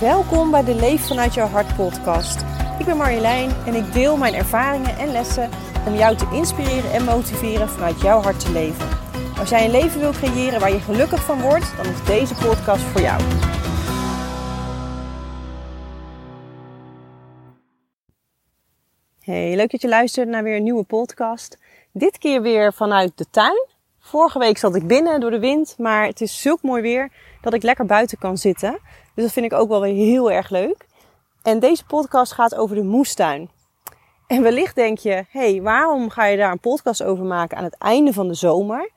Welkom bij de Leef vanuit jouw hart podcast. Ik ben Marjolein en ik deel mijn ervaringen en lessen om jou te inspireren en motiveren vanuit jouw hart te leven. Als jij een leven wil creëren waar je gelukkig van wordt, dan is deze podcast voor jou. Hey, leuk dat je luistert naar weer een nieuwe podcast. Dit keer weer vanuit de tuin. Vorige week zat ik binnen door de wind, maar het is zulk mooi weer dat ik lekker buiten kan zitten. Dus dat vind ik ook wel weer heel erg leuk. En deze podcast gaat over de moestuin. En wellicht denk je, hey, waarom ga je daar een podcast over maken aan het einde van de zomer?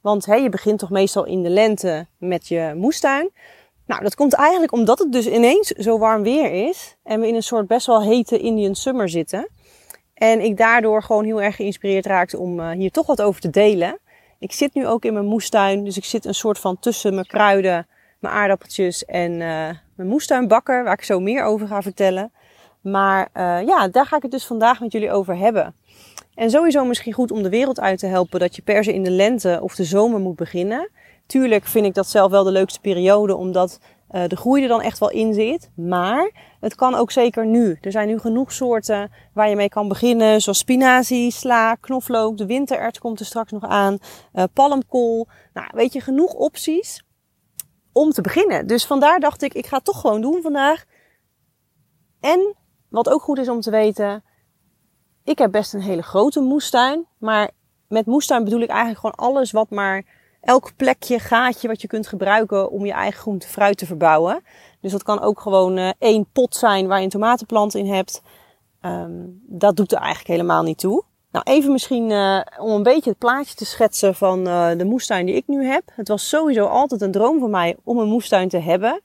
Want hey, je begint toch meestal in de lente met je moestuin. Nou, dat komt eigenlijk omdat het dus ineens zo warm weer is. En we in een soort best wel hete Indian summer zitten. En ik daardoor gewoon heel erg geïnspireerd raakte om uh, hier toch wat over te delen. Ik zit nu ook in mijn moestuin, dus ik zit een soort van tussen mijn kruiden, mijn aardappeltjes en uh, mijn moestuinbakker, waar ik zo meer over ga vertellen. Maar uh, ja, daar ga ik het dus vandaag met jullie over hebben. En sowieso misschien goed om de wereld uit te helpen dat je per se in de lente of de zomer moet beginnen. Tuurlijk vind ik dat zelf wel de leukste periode, omdat uh, de groei er dan echt wel in zit. Maar het kan ook zeker nu. Er zijn nu genoeg soorten waar je mee kan beginnen. Zoals spinazie, sla, knoflook. De winterert komt er straks nog aan. Uh, palmkool. Nou, weet je, genoeg opties om te beginnen. Dus vandaar dacht ik, ik ga het toch gewoon doen vandaag. En wat ook goed is om te weten. Ik heb best een hele grote moestuin. Maar met moestuin bedoel ik eigenlijk gewoon alles wat maar elk plekje, gaatje wat je kunt gebruiken om je eigen groente fruit te verbouwen. Dus dat kan ook gewoon uh, één pot zijn waar je een tomatenplant in hebt. Um, dat doet er eigenlijk helemaal niet toe. Nou, even misschien uh, om een beetje het plaatje te schetsen van uh, de moestuin die ik nu heb. Het was sowieso altijd een droom van mij om een moestuin te hebben.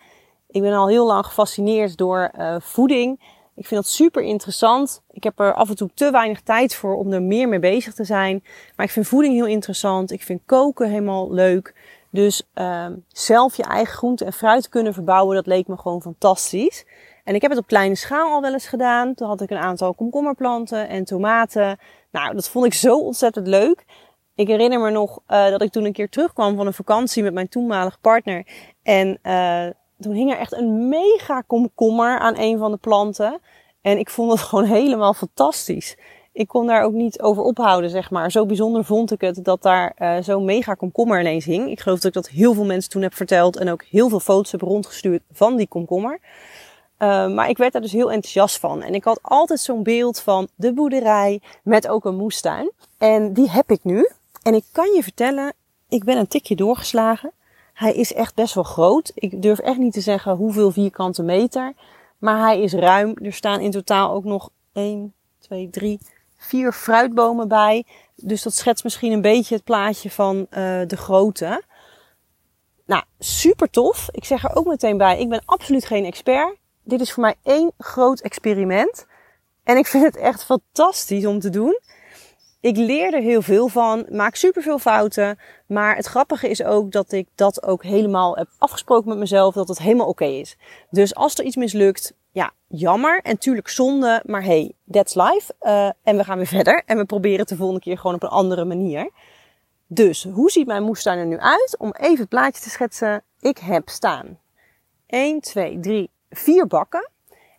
Ik ben al heel lang gefascineerd door voeding. Ik vind dat super interessant. Ik heb er af en toe te weinig tijd voor om er meer mee bezig te zijn. Maar ik vind voeding heel interessant. Ik vind koken helemaal leuk. Dus uh, zelf je eigen groente en fruit kunnen verbouwen, dat leek me gewoon fantastisch. En ik heb het op kleine schaal al wel eens gedaan. Toen had ik een aantal komkommerplanten en tomaten. Nou, dat vond ik zo ontzettend leuk. Ik herinner me nog uh, dat ik toen een keer terugkwam van een vakantie met mijn toenmalige partner. En uh, toen hing er echt een mega komkommer aan een van de planten. En ik vond het gewoon helemaal fantastisch. Ik kon daar ook niet over ophouden, zeg maar. Zo bijzonder vond ik het dat daar uh, zo'n mega komkommer ineens hing. Ik geloof dat ik dat heel veel mensen toen heb verteld en ook heel veel foto's heb rondgestuurd van die komkommer. Uh, maar ik werd daar dus heel enthousiast van. En ik had altijd zo'n beeld van de boerderij met ook een moestuin. En die heb ik nu. En ik kan je vertellen, ik ben een tikje doorgeslagen. Hij is echt best wel groot. Ik durf echt niet te zeggen hoeveel vierkante meter. Maar hij is ruim. Er staan in totaal ook nog 1, 2, 3, 4 fruitbomen bij. Dus dat schetst misschien een beetje het plaatje van uh, de grootte. Nou, super tof. Ik zeg er ook meteen bij, ik ben absoluut geen expert. Dit is voor mij één groot experiment. En ik vind het echt fantastisch om te doen. Ik leer er heel veel van, maak super veel fouten. Maar het grappige is ook dat ik dat ook helemaal heb afgesproken met mezelf, dat het helemaal oké is. Dus als er iets mislukt, ja, jammer en tuurlijk zonde, maar hey, that's life. Uh, en we gaan weer verder en we proberen het de volgende keer gewoon op een andere manier. Dus, hoe ziet mijn moestuin er nu uit? Om even het plaatje te schetsen. Ik heb staan 1, 2, 3, 4 bakken.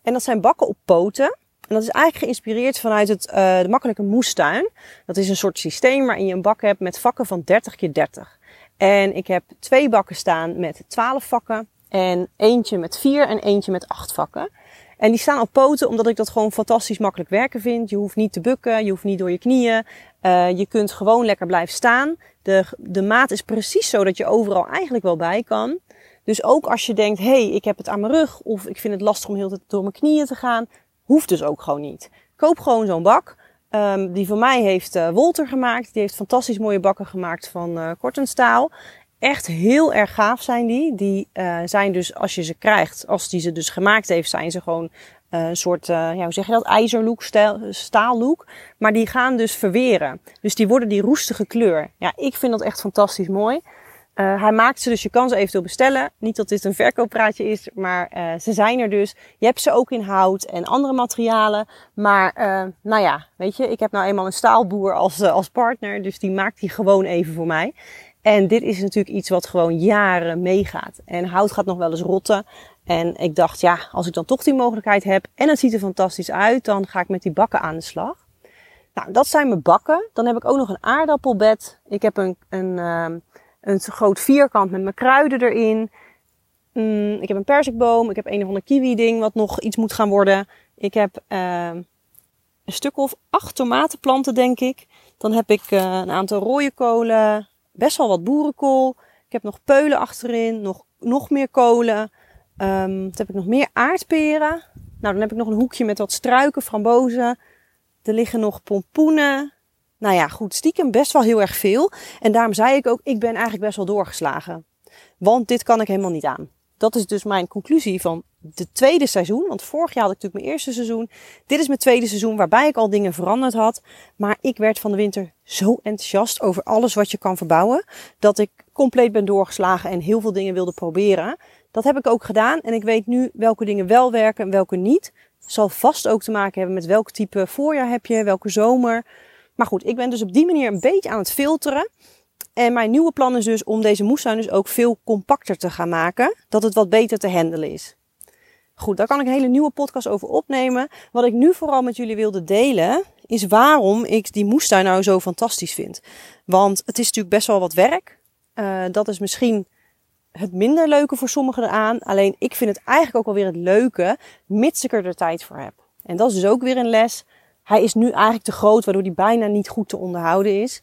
En dat zijn bakken op poten. En dat is eigenlijk geïnspireerd vanuit het, uh, de makkelijke moestuin. Dat is een soort systeem waarin je een bak hebt met vakken van 30 keer 30. En ik heb twee bakken staan met 12 vakken. En eentje met 4 en eentje met 8 vakken. En die staan op poten omdat ik dat gewoon fantastisch makkelijk werken vind. Je hoeft niet te bukken, je hoeft niet door je knieën. Uh, je kunt gewoon lekker blijven staan. De, de maat is precies zo dat je overal eigenlijk wel bij kan. Dus ook als je denkt, hé, hey, ik heb het aan mijn rug of ik vind het lastig om heel tijd door mijn knieën te gaan, Hoeft dus ook gewoon niet. Koop gewoon zo'n bak. Um, die van mij heeft uh, Wolter gemaakt. Die heeft fantastisch mooie bakken gemaakt van uh, kortenstaal. Echt heel erg gaaf zijn die. Die uh, zijn dus, als je ze krijgt, als die ze dus gemaakt heeft, zijn ze gewoon een soort, hoe zeg je dat, ijzerlook, staallook. Maar die gaan dus verweren. Dus die worden die roestige kleur. Ja, ik vind dat echt fantastisch mooi. Uh, hij maakt ze dus, je kan ze eventueel bestellen. Niet dat dit een verkooppraatje is, maar uh, ze zijn er dus. Je hebt ze ook in hout en andere materialen. Maar uh, nou ja, weet je, ik heb nou eenmaal een staalboer als, als partner, dus die maakt die gewoon even voor mij. En dit is natuurlijk iets wat gewoon jaren meegaat. En hout gaat nog wel eens rotten. En ik dacht, ja, als ik dan toch die mogelijkheid heb en het ziet er fantastisch uit, dan ga ik met die bakken aan de slag. Nou, dat zijn mijn bakken. Dan heb ik ook nog een aardappelbed. Ik heb een, een, um, een groot vierkant met mijn kruiden erin. Mm, ik heb een perzikboom. Ik heb een of ander kiwi ding wat nog iets moet gaan worden. Ik heb uh, een stuk of acht tomatenplanten, denk ik. Dan heb ik uh, een aantal rode kolen. Best wel wat boerenkool. Ik heb nog peulen achterin. Nog, nog meer kolen. Dan heb ik nog meer aardperen. Nou, dan heb ik nog een hoekje met wat struiken, frambozen. Er liggen nog pompoenen. Nou ja, goed, stiekem best wel heel erg veel. En daarom zei ik ook, ik ben eigenlijk best wel doorgeslagen. Want dit kan ik helemaal niet aan. Dat is dus mijn conclusie van de tweede seizoen. Want vorig jaar had ik natuurlijk mijn eerste seizoen. Dit is mijn tweede seizoen waarbij ik al dingen veranderd had. Maar ik werd van de winter zo enthousiast over alles wat je kan verbouwen. Dat ik compleet ben doorgeslagen en heel veel dingen wilde proberen. Dat heb ik ook gedaan en ik weet nu welke dingen wel werken en welke niet. Zal vast ook te maken hebben met welk type voorjaar heb je, welke zomer. Maar goed, ik ben dus op die manier een beetje aan het filteren. En mijn nieuwe plan is dus om deze moestuin dus ook veel compacter te gaan maken. Dat het wat beter te handelen is. Goed, daar kan ik een hele nieuwe podcast over opnemen. Wat ik nu vooral met jullie wilde delen, is waarom ik die moestuin nou zo fantastisch vind. Want het is natuurlijk best wel wat werk. Uh, dat is misschien het minder leuke voor sommigen eraan. Alleen ik vind het eigenlijk ook alweer het leuke, mits ik er de tijd voor heb. En dat is dus ook weer een les. Hij is nu eigenlijk te groot, waardoor hij bijna niet goed te onderhouden is.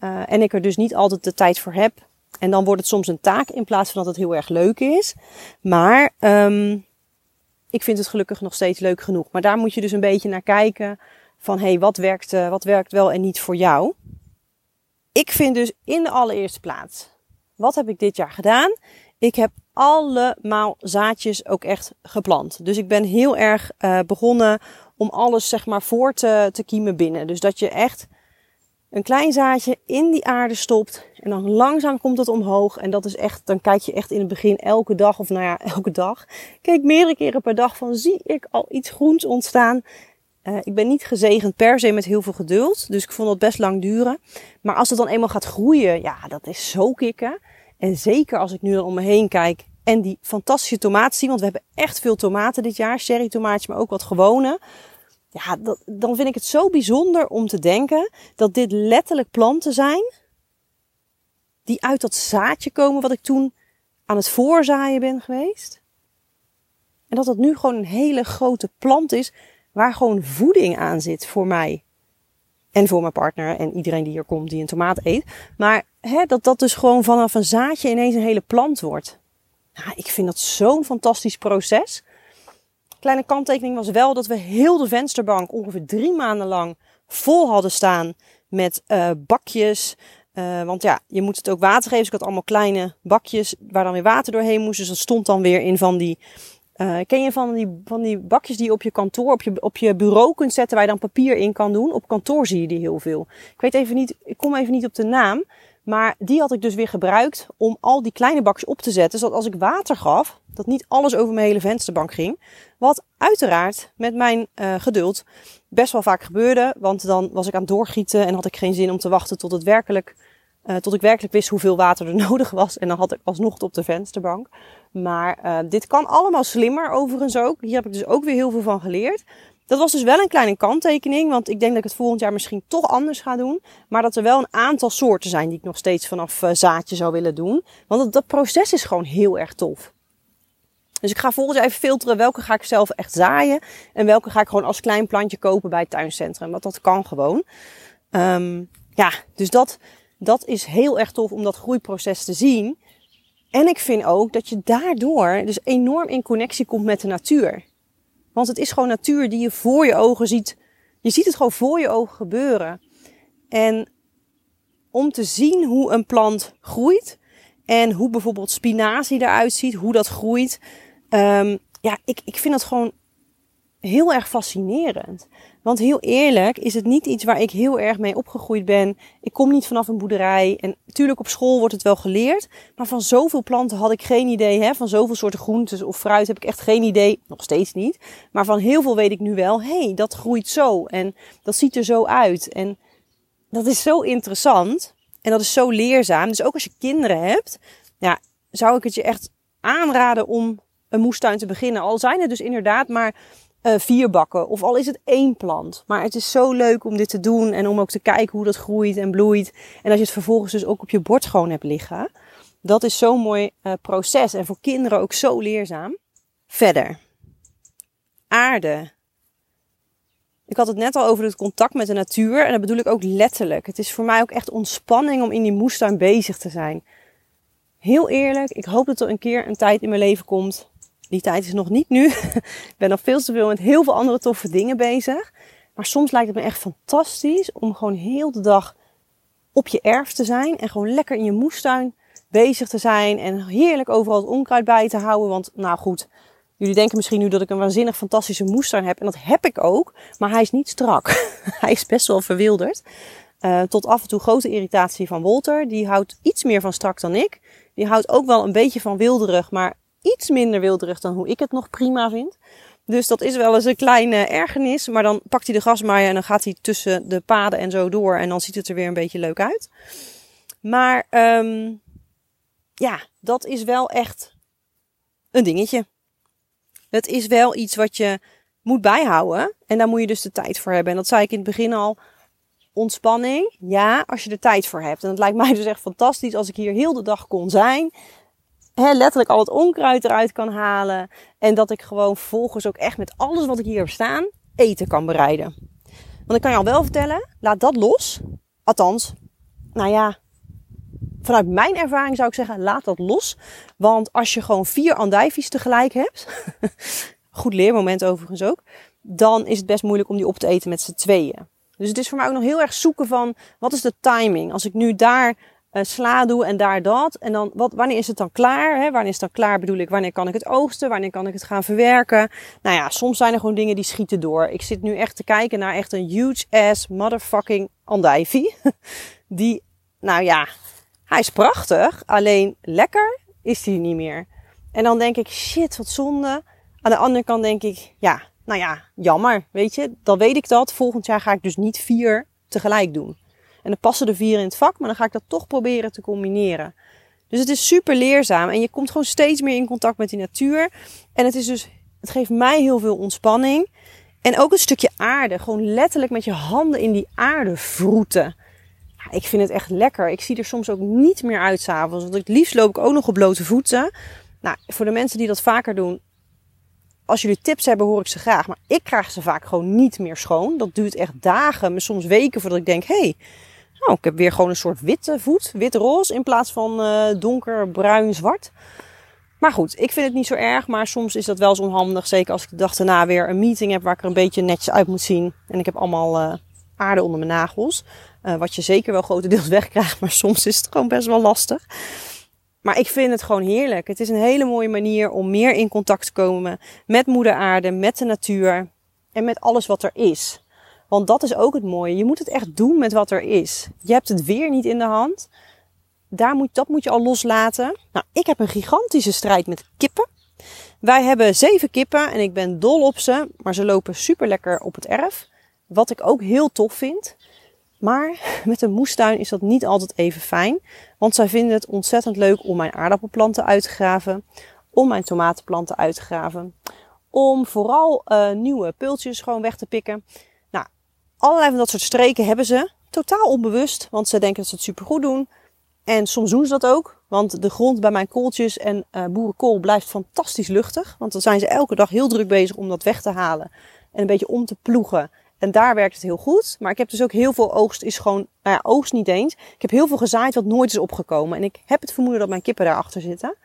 Uh, en ik er dus niet altijd de tijd voor heb. En dan wordt het soms een taak in plaats van dat het heel erg leuk is. Maar um, ik vind het gelukkig nog steeds leuk genoeg. Maar daar moet je dus een beetje naar kijken. Van hé, hey, wat, werkt, uh, wat werkt wel en niet voor jou? Ik vind dus in de allereerste plaats wat heb ik dit jaar gedaan? Ik heb allemaal zaadjes ook echt geplant. Dus ik ben heel erg uh, begonnen om alles zeg maar voor te, te kiemen binnen. Dus dat je echt een klein zaadje in die aarde stopt. En dan langzaam komt het omhoog. En dat is echt, dan kijk je echt in het begin elke dag, of nou ja, elke dag. Kijk meerdere keren per dag van zie ik al iets groens ontstaan. Uh, ik ben niet gezegend per se met heel veel geduld. Dus ik vond het best lang duren. Maar als het dan eenmaal gaat groeien, ja, dat is zo kicken. En zeker als ik nu om me heen kijk en die fantastische tomaten zie, want we hebben echt veel tomaten dit jaar, cherry tomaatjes, maar ook wat gewone. Ja, dan vind ik het zo bijzonder om te denken dat dit letterlijk planten zijn die uit dat zaadje komen wat ik toen aan het voorzaaien ben geweest. En dat dat nu gewoon een hele grote plant is waar gewoon voeding aan zit voor mij. En voor mijn partner en iedereen die hier komt die een tomaat eet. Maar hè, dat dat dus gewoon vanaf een zaadje ineens een hele plant wordt. Nou, ik vind dat zo'n fantastisch proces. Kleine kanttekening was wel dat we heel de vensterbank ongeveer drie maanden lang vol hadden staan met uh, bakjes. Uh, want ja, je moet het ook water geven. Dus ik had allemaal kleine bakjes waar dan weer water doorheen moest. Dus dat stond dan weer in van die uh, ken je van die, van die bakjes die je op je kantoor, op je, op je bureau kunt zetten waar je dan papier in kan doen? Op kantoor zie je die heel veel. Ik weet even niet, ik kom even niet op de naam. Maar die had ik dus weer gebruikt om al die kleine bakjes op te zetten. Zodat als ik water gaf, dat niet alles over mijn hele vensterbank ging. Wat uiteraard met mijn uh, geduld best wel vaak gebeurde. Want dan was ik aan het doorgieten en had ik geen zin om te wachten tot het werkelijk uh, tot ik werkelijk wist hoeveel water er nodig was. En dan had ik alsnog het op de vensterbank. Maar uh, dit kan allemaal slimmer overigens ook. Hier heb ik dus ook weer heel veel van geleerd. Dat was dus wel een kleine kanttekening, want ik denk dat ik het volgend jaar misschien toch anders ga doen. Maar dat er wel een aantal soorten zijn die ik nog steeds vanaf uh, zaadje zou willen doen. Want dat, proces is gewoon heel erg tof. Dus ik ga volgend jaar even filteren welke ga ik zelf echt zaaien. En welke ga ik gewoon als klein plantje kopen bij het tuincentrum. Want dat kan gewoon. Um, ja, dus dat, dat is heel erg tof om dat groeiproces te zien. En ik vind ook dat je daardoor dus enorm in connectie komt met de natuur. Want het is gewoon natuur die je voor je ogen ziet. Je ziet het gewoon voor je ogen gebeuren. En om te zien hoe een plant groeit en hoe bijvoorbeeld spinazie eruit ziet, hoe dat groeit. Um, ja, ik, ik vind dat gewoon heel erg fascinerend. Want heel eerlijk is het niet iets waar ik heel erg mee opgegroeid ben. Ik kom niet vanaf een boerderij. En natuurlijk op school wordt het wel geleerd. Maar van zoveel planten had ik geen idee. Hè? Van zoveel soorten groentes of fruit heb ik echt geen idee. Nog steeds niet. Maar van heel veel weet ik nu wel. Hé, hey, dat groeit zo. En dat ziet er zo uit. En dat is zo interessant. En dat is zo leerzaam. Dus ook als je kinderen hebt. Ja, zou ik het je echt aanraden om een moestuin te beginnen. Al zijn het dus inderdaad maar uh, vier bakken of al is het één plant. Maar het is zo leuk om dit te doen en om ook te kijken hoe dat groeit en bloeit. En als je het vervolgens dus ook op je bord gewoon hebt liggen. Dat is zo'n mooi uh, proces en voor kinderen ook zo leerzaam. Verder. Aarde. Ik had het net al over het contact met de natuur en dat bedoel ik ook letterlijk. Het is voor mij ook echt ontspanning om in die moestuin bezig te zijn. Heel eerlijk, ik hoop dat er een keer een tijd in mijn leven komt. Die tijd is nog niet nu. ik ben nog veel te veel met heel veel andere toffe dingen bezig. Maar soms lijkt het me echt fantastisch om gewoon heel de dag op je erf te zijn en gewoon lekker in je moestuin bezig te zijn en heerlijk overal het onkruid bij te houden. Want nou goed, jullie denken misschien nu dat ik een waanzinnig fantastische moestuin heb. En dat heb ik ook, maar hij is niet strak. hij is best wel verwilderd. Uh, tot af en toe grote irritatie van Walter. Die houdt iets meer van strak dan ik. Die houdt ook wel een beetje van wilderig, maar iets minder wilderig dan hoe ik het nog prima vind. Dus dat is wel eens een kleine ergernis. Maar dan pakt hij de grasmaaier en dan gaat hij tussen de paden en zo door. En dan ziet het er weer een beetje leuk uit. Maar um, ja, dat is wel echt een dingetje. Het is wel iets wat je moet bijhouden. En daar moet je dus de tijd voor hebben. En dat zei ik in het begin al. Ontspanning, ja, als je er tijd voor hebt. En het lijkt mij dus echt fantastisch als ik hier heel de dag kon zijn. He, letterlijk al het onkruid eruit kan halen. En dat ik gewoon volgens ook echt met alles wat ik hier heb staan, eten kan bereiden. Want ik kan je al wel vertellen, laat dat los. Althans, nou ja, vanuit mijn ervaring zou ik zeggen, laat dat los. Want als je gewoon vier andijvies tegelijk hebt, goed leermoment overigens ook, dan is het best moeilijk om die op te eten met z'n tweeën. Dus het is voor mij ook nog heel erg zoeken van, wat is de timing? Als ik nu daar uh, sla doe en daar dat. En dan, wat, wanneer is het dan klaar? Hè? Wanneer is het dan klaar bedoel ik, wanneer kan ik het oogsten? Wanneer kan ik het gaan verwerken? Nou ja, soms zijn er gewoon dingen die schieten door. Ik zit nu echt te kijken naar echt een huge ass motherfucking andijvie. die, nou ja, hij is prachtig, alleen lekker is hij niet meer. En dan denk ik, shit, wat zonde. Aan de andere kant denk ik, ja, nou ja, jammer, weet je. Dan weet ik dat. Volgend jaar ga ik dus niet vier tegelijk doen. En dan passen er vier in het vak, maar dan ga ik dat toch proberen te combineren. Dus het is super leerzaam en je komt gewoon steeds meer in contact met die natuur. En het is dus, het geeft mij heel veel ontspanning. En ook een stukje aarde. Gewoon letterlijk met je handen in die aarde vroeten ik vind het echt lekker. Ik zie er soms ook niet meer uit s'avonds. Want het liefst loop ik ook nog op blote voeten. Nou, voor de mensen die dat vaker doen. Als jullie tips hebben, hoor ik ze graag. Maar ik krijg ze vaak gewoon niet meer schoon. Dat duurt echt dagen, soms weken voordat ik denk... Hé, hey, nou, ik heb weer gewoon een soort witte voet. Wit-roze in plaats van uh, donker, bruin, zwart. Maar goed, ik vind het niet zo erg. Maar soms is dat wel eens onhandig. Zeker als ik de dag daarna weer een meeting heb waar ik er een beetje netjes uit moet zien. En ik heb allemaal uh, aarde onder mijn nagels. Uh, wat je zeker wel grotendeels wegkrijgt, maar soms is het gewoon best wel lastig. Maar ik vind het gewoon heerlijk. Het is een hele mooie manier om meer in contact te komen met moeder aarde, met de natuur en met alles wat er is. Want dat is ook het mooie. Je moet het echt doen met wat er is. Je hebt het weer niet in de hand. Daar moet, dat moet je al loslaten. Nou, ik heb een gigantische strijd met kippen. Wij hebben zeven kippen en ik ben dol op ze. Maar ze lopen super lekker op het erf. Wat ik ook heel tof vind. Maar met een moestuin is dat niet altijd even fijn. Want zij vinden het ontzettend leuk om mijn aardappelplanten uit te graven. Om mijn tomatenplanten uit te graven. Om vooral uh, nieuwe pultjes gewoon weg te pikken. Allerlei van dat soort streken hebben ze. Totaal onbewust, want ze denken dat ze het supergoed doen. En soms doen ze dat ook. Want de grond bij mijn kooltjes en uh, boerenkool blijft fantastisch luchtig. Want dan zijn ze elke dag heel druk bezig om dat weg te halen. En een beetje om te ploegen. En daar werkt het heel goed. Maar ik heb dus ook heel veel oogst is gewoon, nou ja, oogst niet eens. Ik heb heel veel gezaaid wat nooit is opgekomen. En ik heb het vermoeden dat mijn kippen daarachter zitten.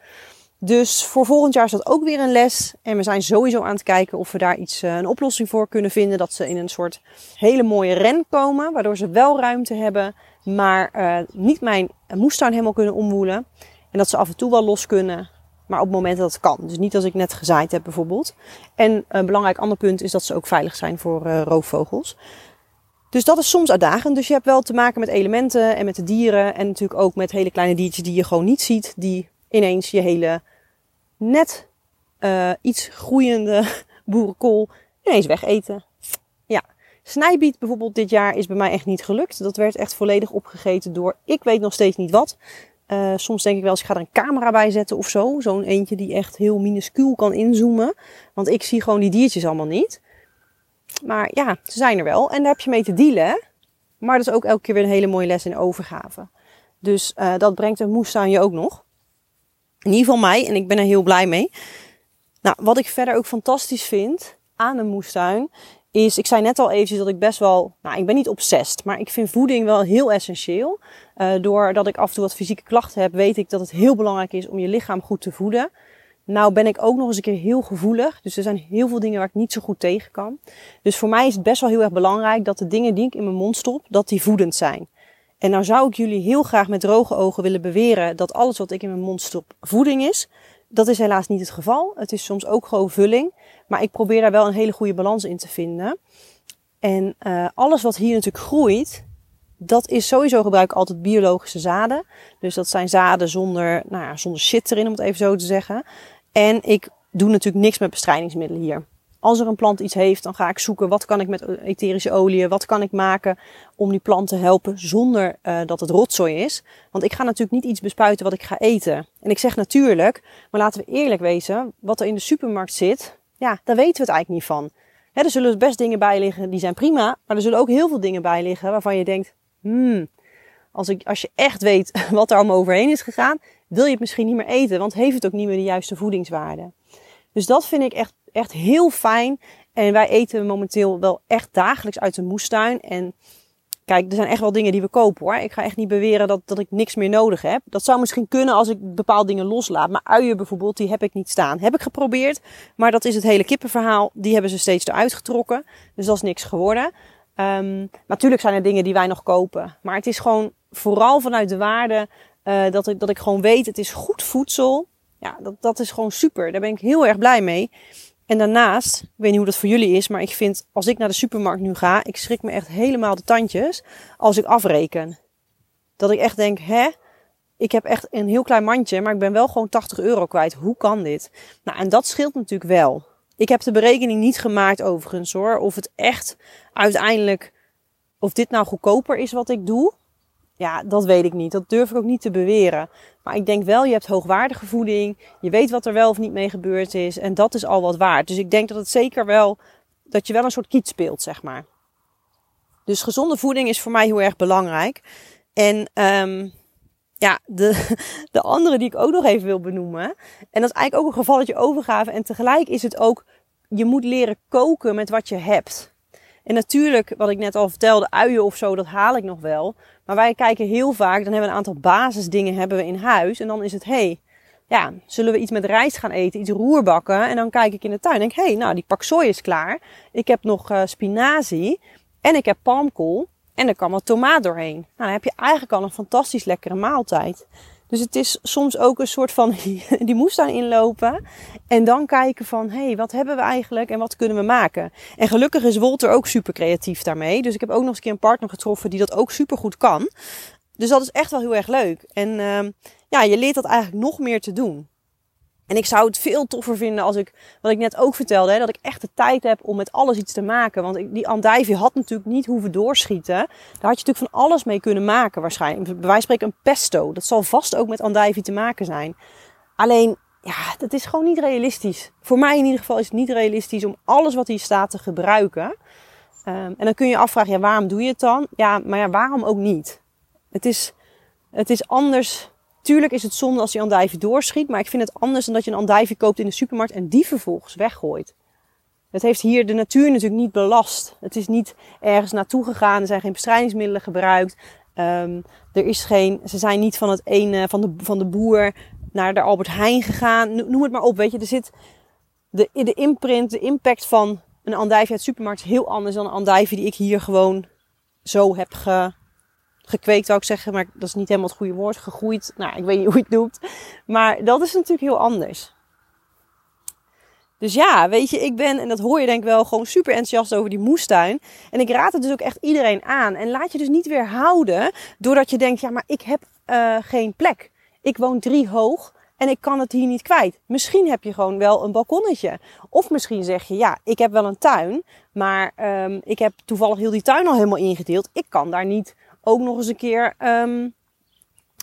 Dus voor volgend jaar is dat ook weer een les. En we zijn sowieso aan het kijken of we daar iets, eh, een oplossing voor kunnen vinden. Dat ze in een soort hele mooie ren komen. Waardoor ze wel ruimte hebben. Maar uh, niet mijn moestuin helemaal kunnen omwoelen. En dat ze af en toe wel los kunnen. Maar op het moment dat het kan. Dus niet als ik net gezaaid heb bijvoorbeeld. En een belangrijk ander punt is dat ze ook veilig zijn voor uh, roofvogels. Dus dat is soms uitdagend. Dus je hebt wel te maken met elementen en met de dieren. En natuurlijk ook met hele kleine diertjes die je gewoon niet ziet. Die ineens je hele net uh, iets groeiende boerenkool ineens wegeten. Ja, snijbiet bijvoorbeeld dit jaar is bij mij echt niet gelukt. Dat werd echt volledig opgegeten door ik weet nog steeds niet wat. Uh, soms denk ik wel eens, ik ga er een camera bij zetten of zo. Zo'n eentje die echt heel minuscuul kan inzoomen. Want ik zie gewoon die diertjes allemaal niet. Maar ja, ze zijn er wel. En daar heb je mee te dealen. Maar dat is ook elke keer weer een hele mooie les in overgave. Dus uh, dat brengt een moestuin je ook nog. In ieder geval mij. En ik ben er heel blij mee. Nou, wat ik verder ook fantastisch vind aan een moestuin is, ik zei net al eventjes dat ik best wel, nou ik ben niet obsessed, maar ik vind voeding wel heel essentieel. Uh, doordat ik af en toe wat fysieke klachten heb, weet ik dat het heel belangrijk is om je lichaam goed te voeden. Nou ben ik ook nog eens een keer heel gevoelig, dus er zijn heel veel dingen waar ik niet zo goed tegen kan. Dus voor mij is het best wel heel erg belangrijk dat de dingen die ik in mijn mond stop, dat die voedend zijn. En nou zou ik jullie heel graag met droge ogen willen beweren dat alles wat ik in mijn mond stop voeding is. Dat is helaas niet het geval. Het is soms ook gewoon vulling. Maar ik probeer daar wel een hele goede balans in te vinden. En uh, alles wat hier natuurlijk groeit, dat is sowieso gebruik ik altijd biologische zaden. Dus dat zijn zaden zonder, nou ja, zonder shit erin, om het even zo te zeggen. En ik doe natuurlijk niks met bestrijdingsmiddelen hier. Als er een plant iets heeft, dan ga ik zoeken wat kan ik met etherische oliën, wat kan ik maken om die plant te helpen zonder uh, dat het rotzooi is. Want ik ga natuurlijk niet iets bespuiten wat ik ga eten. En ik zeg natuurlijk, maar laten we eerlijk wezen, wat er in de supermarkt zit, ja, daar weten we het eigenlijk niet van. Er zullen best dingen bij liggen die zijn prima, maar er zullen ook heel veel dingen bij liggen waarvan je denkt, hmm, als, ik, als je echt weet wat er allemaal overheen is gegaan, wil je het misschien niet meer eten, want heeft het ook niet meer de juiste voedingswaarde. Dus dat vind ik echt, echt heel fijn. En wij eten momenteel wel echt dagelijks uit de moestuin. En kijk, er zijn echt wel dingen die we kopen hoor. Ik ga echt niet beweren dat, dat ik niks meer nodig heb. Dat zou misschien kunnen als ik bepaalde dingen loslaat. Maar uien bijvoorbeeld, die heb ik niet staan. Heb ik geprobeerd. Maar dat is het hele kippenverhaal. Die hebben ze steeds eruit getrokken. Dus dat is niks geworden. Um, natuurlijk zijn er dingen die wij nog kopen. Maar het is gewoon vooral vanuit de waarde uh, dat, ik, dat ik gewoon weet, het is goed voedsel. Ja, dat, dat is gewoon super. Daar ben ik heel erg blij mee. En daarnaast, ik weet niet hoe dat voor jullie is, maar ik vind als ik naar de supermarkt nu ga, ik schrik me echt helemaal de tandjes als ik afreken. Dat ik echt denk, hè, ik heb echt een heel klein mandje, maar ik ben wel gewoon 80 euro kwijt. Hoe kan dit? Nou, en dat scheelt natuurlijk wel. Ik heb de berekening niet gemaakt overigens hoor, of het echt uiteindelijk, of dit nou goedkoper is wat ik doe. Ja, dat weet ik niet. Dat durf ik ook niet te beweren. Maar ik denk wel, je hebt hoogwaardige voeding. Je weet wat er wel of niet mee gebeurd is. En dat is al wat waard. Dus ik denk dat het zeker wel, dat je wel een soort kiet speelt, zeg maar. Dus gezonde voeding is voor mij heel erg belangrijk. En um, ja, de, de andere die ik ook nog even wil benoemen. En dat is eigenlijk ook een gevalletje overgave. En tegelijk is het ook, je moet leren koken met wat je hebt. En natuurlijk, wat ik net al vertelde, uien of zo, dat haal ik nog wel. Maar wij kijken heel vaak, dan hebben we een aantal basisdingen hebben we in huis. En dan is het, hey, ja, zullen we iets met rijst gaan eten, iets roerbakken? En dan kijk ik in de tuin en denk, hey, nou, die pak sooi is klaar. Ik heb nog uh, spinazie en ik heb palmkool. En er kan wat tomaat doorheen. Nou, dan heb je eigenlijk al een fantastisch lekkere maaltijd. Dus het is soms ook een soort van die moestuin inlopen. En dan kijken van, hé, hey, wat hebben we eigenlijk en wat kunnen we maken? En gelukkig is Wolter ook super creatief daarmee. Dus ik heb ook nog eens een partner getroffen die dat ook super goed kan. Dus dat is echt wel heel erg leuk. En uh, ja, je leert dat eigenlijk nog meer te doen. En ik zou het veel toffer vinden als ik, wat ik net ook vertelde, hè, dat ik echt de tijd heb om met alles iets te maken. Want die andijvie had natuurlijk niet hoeven doorschieten. Daar had je natuurlijk van alles mee kunnen maken waarschijnlijk. Bij wijze van spreken een pesto. Dat zal vast ook met andijvie te maken zijn. Alleen, ja, dat is gewoon niet realistisch. Voor mij in ieder geval is het niet realistisch om alles wat hier staat te gebruiken. Um, en dan kun je afvragen, ja, waarom doe je het dan? Ja, maar ja, waarom ook niet? Het is, het is anders Tuurlijk is het zonde als die andijvie doorschiet, maar ik vind het anders dan dat je een andijvie koopt in de supermarkt en die vervolgens weggooit. Het heeft hier de natuur natuurlijk niet belast. Het is niet ergens naartoe gegaan, er zijn geen bestrijdingsmiddelen gebruikt. Um, er is geen, ze zijn niet van, het ene, van, de, van de boer naar de Albert Heijn gegaan. Noem het maar op, weet je. Er zit de, de imprint, de impact van een andijvie uit de supermarkt is heel anders dan een andijvie die ik hier gewoon zo heb ge, gekweekt zou ik zeggen, maar dat is niet helemaal het goede woord. Gegroeid, nou, ik weet niet hoe je het noemt. Maar dat is natuurlijk heel anders. Dus ja, weet je, ik ben, en dat hoor je denk ik wel, gewoon super enthousiast over die moestuin. En ik raad het dus ook echt iedereen aan. En laat je dus niet weer houden doordat je denkt, ja, maar ik heb uh, geen plek. Ik woon drie hoog en ik kan het hier niet kwijt. Misschien heb je gewoon wel een balkonnetje. Of misschien zeg je, ja, ik heb wel een tuin, maar um, ik heb toevallig heel die tuin al helemaal ingedeeld. Ik kan daar niet ook nog eens een keer um,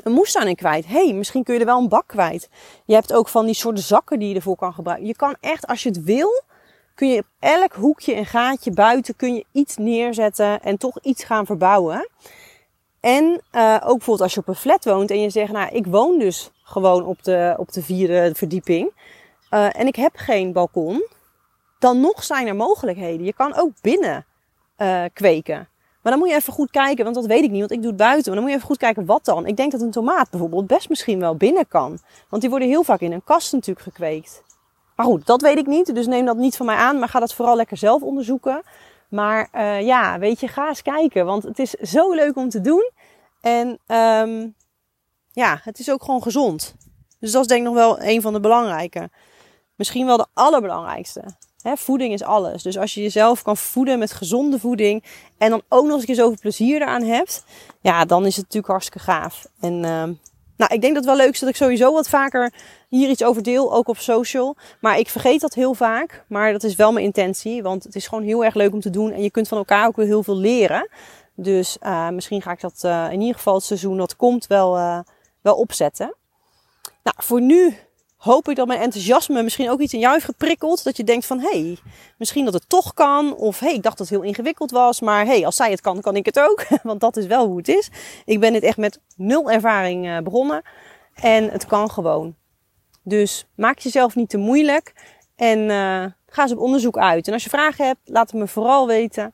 een moestuin in kwijt. hey, misschien kun je er wel een bak kwijt. Je hebt ook van die soorten zakken die je ervoor kan gebruiken. Je kan echt, als je het wil, kun je op elk hoekje en gaatje buiten kun je iets neerzetten en toch iets gaan verbouwen. En uh, ook bijvoorbeeld als je op een flat woont en je zegt, nou, ik woon dus gewoon op de, op de vierde verdieping. Uh, en ik heb geen balkon. Dan nog zijn er mogelijkheden. Je kan ook binnen uh, kweken. Maar dan moet je even goed kijken, want dat weet ik niet, want ik doe het buiten. Maar dan moet je even goed kijken wat dan. Ik denk dat een tomaat bijvoorbeeld best misschien wel binnen kan. Want die worden heel vaak in een kast natuurlijk gekweekt. Maar goed, dat weet ik niet, dus neem dat niet van mij aan. Maar ga dat vooral lekker zelf onderzoeken. Maar uh, ja, weet je, ga eens kijken, want het is zo leuk om te doen. En um, ja, het is ook gewoon gezond. Dus dat is denk ik nog wel een van de belangrijke. Misschien wel de allerbelangrijkste. Voeding is alles. Dus als je jezelf kan voeden met gezonde voeding. En dan ook nog eens een zoveel plezier eraan hebt. Ja, dan is het natuurlijk hartstikke gaaf. En uh, nou, ik denk dat het wel leuk is dat ik sowieso wat vaker hier iets over deel. Ook op social. Maar ik vergeet dat heel vaak. Maar dat is wel mijn intentie. Want het is gewoon heel erg leuk om te doen. En je kunt van elkaar ook weer heel veel leren. Dus uh, misschien ga ik dat uh, in ieder geval het seizoen dat komt wel, uh, wel opzetten. Nou, voor nu hoop ik dat mijn enthousiasme misschien ook iets in jou heeft geprikkeld. Dat je denkt van, hé, hey, misschien dat het toch kan. Of, hé, hey, ik dacht dat het heel ingewikkeld was. Maar, hé, hey, als zij het kan, kan ik het ook. Want dat is wel hoe het is. Ik ben dit echt met nul ervaring uh, begonnen. En het kan gewoon. Dus maak jezelf niet te moeilijk. En uh, ga eens op onderzoek uit. En als je vragen hebt, laat het me vooral weten.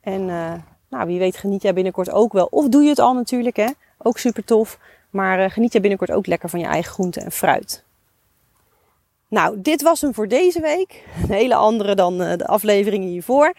En uh, nou, wie weet geniet jij binnenkort ook wel. Of doe je het al natuurlijk, hè. Ook super tof. Maar geniet jij binnenkort ook lekker van je eigen groente en fruit. Nou, dit was hem voor deze week. Een hele andere dan uh, de afleveringen hiervoor.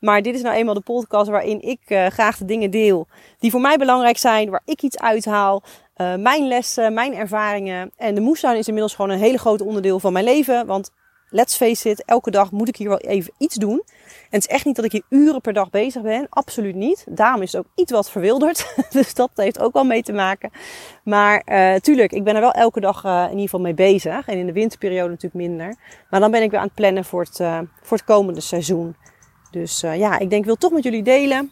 Maar dit is nou eenmaal de podcast waarin ik uh, graag de dingen deel die voor mij belangrijk zijn, waar ik iets uithaal. Uh, mijn lessen, mijn ervaringen. En de moestuin is inmiddels gewoon een hele groot onderdeel van mijn leven. Want let's face it, elke dag moet ik hier wel even iets doen. En het is echt niet dat ik hier uren per dag bezig ben. Absoluut niet. Daarom is het ook iets wat verwilderd. dus dat heeft ook wel mee te maken. Maar uh, tuurlijk, ik ben er wel elke dag uh, in ieder geval mee bezig. En in de winterperiode natuurlijk minder. Maar dan ben ik weer aan het plannen voor het, uh, voor het komende seizoen. Dus ja, ik denk ik wil toch met jullie delen.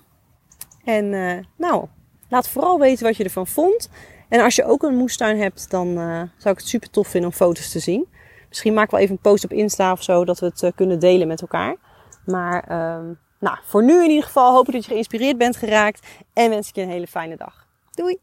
En nou, laat vooral weten wat je ervan vond. En als je ook een moestuin hebt, dan zou ik het super tof vinden om foto's te zien. Misschien maak ik wel even een post op Insta of zo, dat we het kunnen delen met elkaar. Maar um, nou, voor nu in ieder geval hoop ik dat je geïnspireerd bent geraakt. En wens ik je een hele fijne dag. Doei!